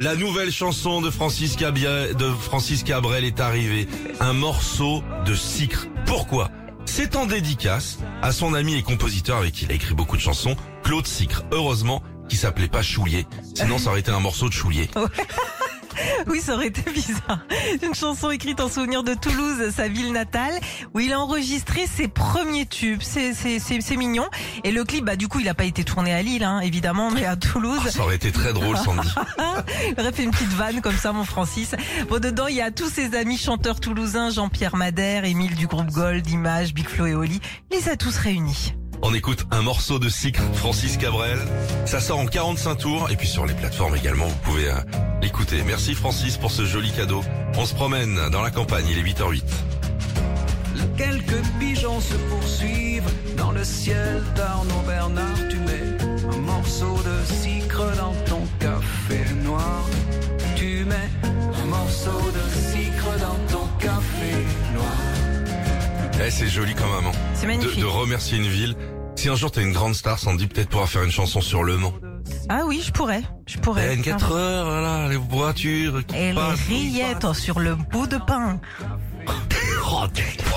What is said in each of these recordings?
La nouvelle chanson de Francis Cabrel, est arrivée. Un morceau de sucre. Pourquoi? C'est en dédicace à son ami et compositeur avec qui il a écrit beaucoup de chansons, Claude Sicre. Heureusement qu'il s'appelait pas Choulier. Sinon ça aurait été un morceau de Choulier. Oui, ça aurait été bizarre. Une chanson écrite en souvenir de Toulouse, sa ville natale, où il a enregistré ses premiers tubes. C'est, mignon. Et le clip, bah, du coup, il n'a pas été tourné à Lille, hein, évidemment, mais à Toulouse. Ça aurait été très drôle, Sandy. Il aurait fait une petite vanne comme ça, mon Francis. Bon, dedans, il y a tous ses amis chanteurs toulousains, Jean-Pierre Madère, Émile du groupe Gold, Image, Big Flo et Oli. Il les a tous réunis. On écoute un morceau de Sicre, Francis Cabrel. Ça sort en 45 tours et puis sur les plateformes également, vous pouvez l'écouter. Merci Francis pour ce joli cadeau. On se promène dans la campagne, il est 8h08. Quelques pigeons se poursuivent dans le ciel d'Arnaud Bernard. Tu mets un morceau de sucre dans ton café noir. Tu mets un morceau de sucre dans ton café noir. Eh, c'est joli quand même. hein. C'est De, magnifique. de remercier une ville. Si un jour t'es une grande star, Sandy, peut-être pourra faire une chanson sur Le Mans. Ah oui, je pourrais. Je pourrais. 4 heures, voilà, les voitures qui Et les passent. rillettes sur le bout de pain. Oh,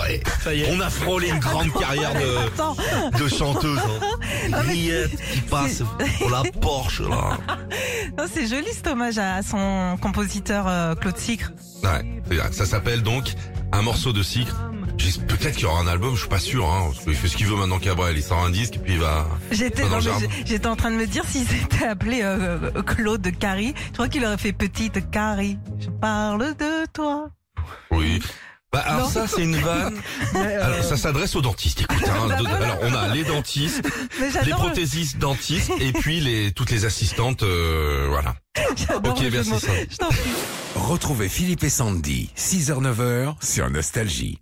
ouais. On a frôlé une grande carrière de, Attends, de chanteuse. Hein. Rillettes qui passent pour la Porsche, là. non, c'est joli cet hommage à son compositeur euh, Claude Sicre. Ouais, ça s'appelle donc un morceau de sucre. Peut-être qu'il y aura un album, je suis pas sûr. Hein, parce qu'il fait ce qu'il veut maintenant Cabrel. Il sort un disque et puis il va... J'étais j'étais en train de me dire s'il s'était appelé euh, euh, Claude Carrie, je crois qu'il aurait fait petite Carrie. Je parle de toi. Oui. Bah, alors Non. ça, c'est une vanne. Alors, ça s'adresse aux dentistes. Écoute, hein, de- alors on a les dentistes, les prothésistes dentistes et puis les toutes les assistantes. euh, voilà. j'adore Ok, merci, prie. Retrouvez Philippe et Sandy, 6h-9h sur Nostalgie.